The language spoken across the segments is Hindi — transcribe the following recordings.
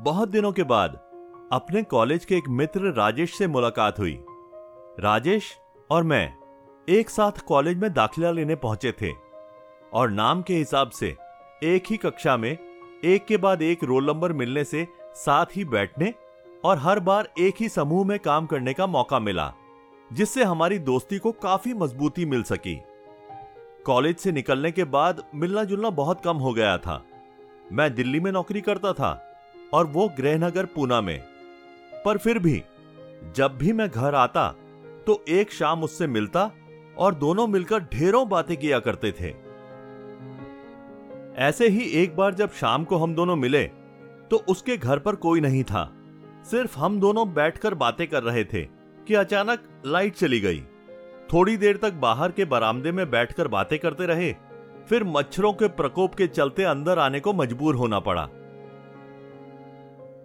बहुत दिनों के बाद अपने कॉलेज के एक मित्र राजेश से मुलाकात हुई। राजेश और मैं एक साथ कॉलेज में दाखिला लेने पहुँचे थे और नाम के हिसाब से एक ही कक्षा में एक के बाद एक रोल नंबर मिलने से साथ ही बैठने और हर बार एक ही समूह में काम करने का मौका मिला, जिससे हमारी दोस्ती को काफ़ी मजबूती मिल सकी। कॉलेज से निकलने के बाद मिलना जुलना बहुत कम हो गया था। मैं दिल्ली में नौकरी करता था और वो गृहनगर पूना में। पर फिर भी, जब भी मैं घर आता तो एक शाम उससे मिलता और दोनों मिलकर ढेरों बातें किया करते थे। ऐसे ही एक बार जब शाम को हम दोनों मिले तो उसके घर पर कोई नहीं था। सिर्फ़ हम दोनों बैठकर बातें कर रहे थे कि अचानक लाइट चली गई। थोड़ी देर तक बाहर के बरामदे में बैठकर बातें करते रहे, फिर मच्छरों के प्रकोप के चलते अंदर आने को मजबूर होना पड़ा।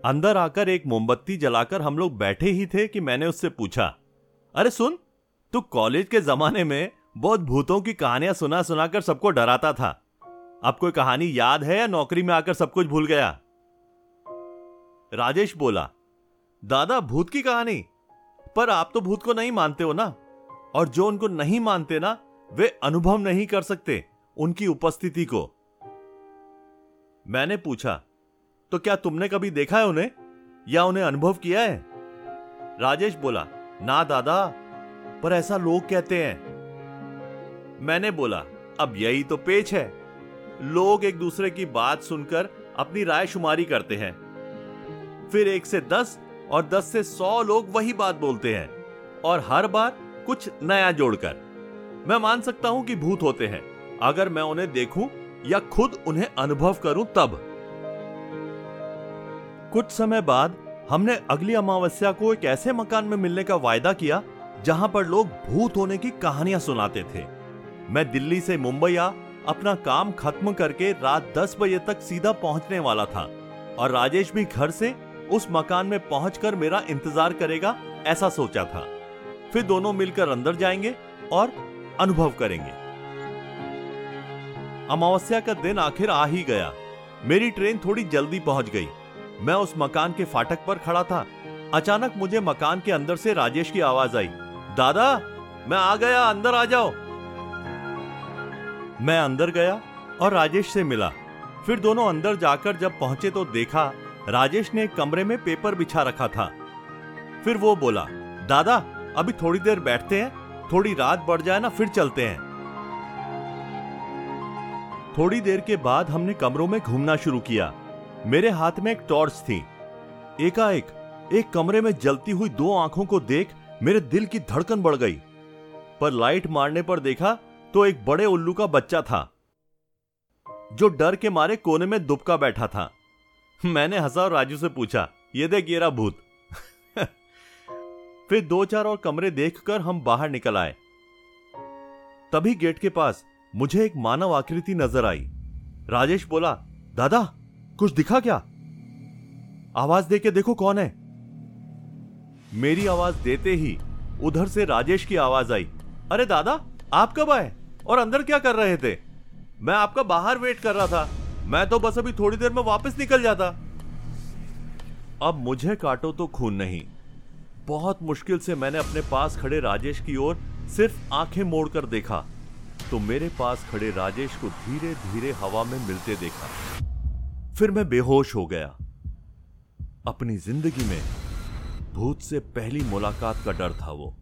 अंदर आकर एक मोमबत्ती जलाकर हम लोग बैठे ही थे कि मैंने उससे पूछा, अरे सुन, तू कॉलेज के जमाने में बहुत भूतों की कहानियाँ सुना सुनाकर सबको डराता था। अब कोई कहानी याद है या नौकरी में आकर सब कुछ भूल गया? राजेश बोला, दादा, भूत की कहानी? पर आप तो भूत को नहीं मानते हो ना? और जो उनको नहीं मानते ना, वे अनुभव नहीं कर सकते उनकी उपस्थिति को। मैंने पूछा तो क्या तुमने कभी देखा है उन्हें? या उन्हें अनुभव किया है? राजेश बोला, ना दादा, पर ऐसा लोग कहते हैं। मैंने बोला, अब यही तो पेच है। लोग एक दूसरे की बात सुनकर अपनी राय शुमारी करते हैं। फिर एक से दस और दस से सौ लोग वही बात बोलते हैं, और हर बार कुछ नया जोड़कर। मैं मान सकता हूँ कि भूत होते हैं। अगर मैं उन्हें देखूँ या खुद उन्हें अनुभव करूँ तब। कुछ समय बाद हमने अगली अमावस्या को एक ऐसे मकान में मिलने का वायदा किया, जहाँ पर लोग भूत होने की कहानियाँ सुनाते थे। मैं दिल्ली से मुंबई आ, अपना काम खत्म करके रात 10 बजे तक सीधा पहुँचने वाला था, और राजेश भी घर से उस मकान में पहुंचकर मेरा इंतज़ार करेगा, ऐसा सोचा था। फिर दोनों मिलकर अंदर जाएँगे और अनुभव करेंगे। अमावस्या का दिन आखिर आ ही गया। मेरी ट्रेन थोड़ी जल्दी पहुँच गई। मैं उस मकान के फाटक पर खड़ा था। अचानक मुझे मकान के अंदर से राजेश की आवाज़ आई, दादा, मैं आ गया, अंदर आ जाओ। मैं अंदर गया और राजेश से मिला। फिर दोनों अंदर जाकर जब पहुँचे तो देखा, राजेश ने कमरे में पेपर बिछा रखा था। फिर वो बोला, दादा, अभी थोड़ी देर बैठते हैं, थोड़ी रात बढ़ जाए ना, फिर चलते हैं। थोड़ी देर के बाद हमने कमरों में घूमना शुरू किया। मेरे हाथ में एक टॉर्च थी। एकाएक, एक कमरे में जलती हुई दो आँखों को देख मेरे दिल की धड़कन बढ़ गई। पर लाइट मारने पर देखा तो एक बड़े उल्लू का बच्चा था, जो डर के मारे कोने में दुबका बैठा था। मैंने हंसा और राजू से पूछा, ये देख ये भूत? फिर दो चार और कमरे देखकर हम बाहर निकल आए। तभी गेट के पास मुझे एक मानव आकृति नज़र आई। राजेश बोला, दादा कुछ दिखा क्या? आवाज़ दे के देखो कौन है। मेरी आवाज़ देते ही उधर से राजेश की आवाज़ आई। अरे दादा, आप कब आए? और अंदर क्या कर रहे थे? मैं आपका बाहर वेट कर रहा था। मैं तो बस अभी थोड़ी देर में वापस निकल जाता। अब मुझे काटो तो खून नहीं। बहुत मुश्किल से मैंने अपने पास खड़े राजेश की ओर सिर्फ़ आँखें मोड़कर देखा। तो मेरे पास खड़े राजेश को धीरे धीरे हवा में मिलते देखा। फिर मैं बेहोश हो गया। अपनी ज़िंदगी में भूत से पहली मुलाकात का डर था वो।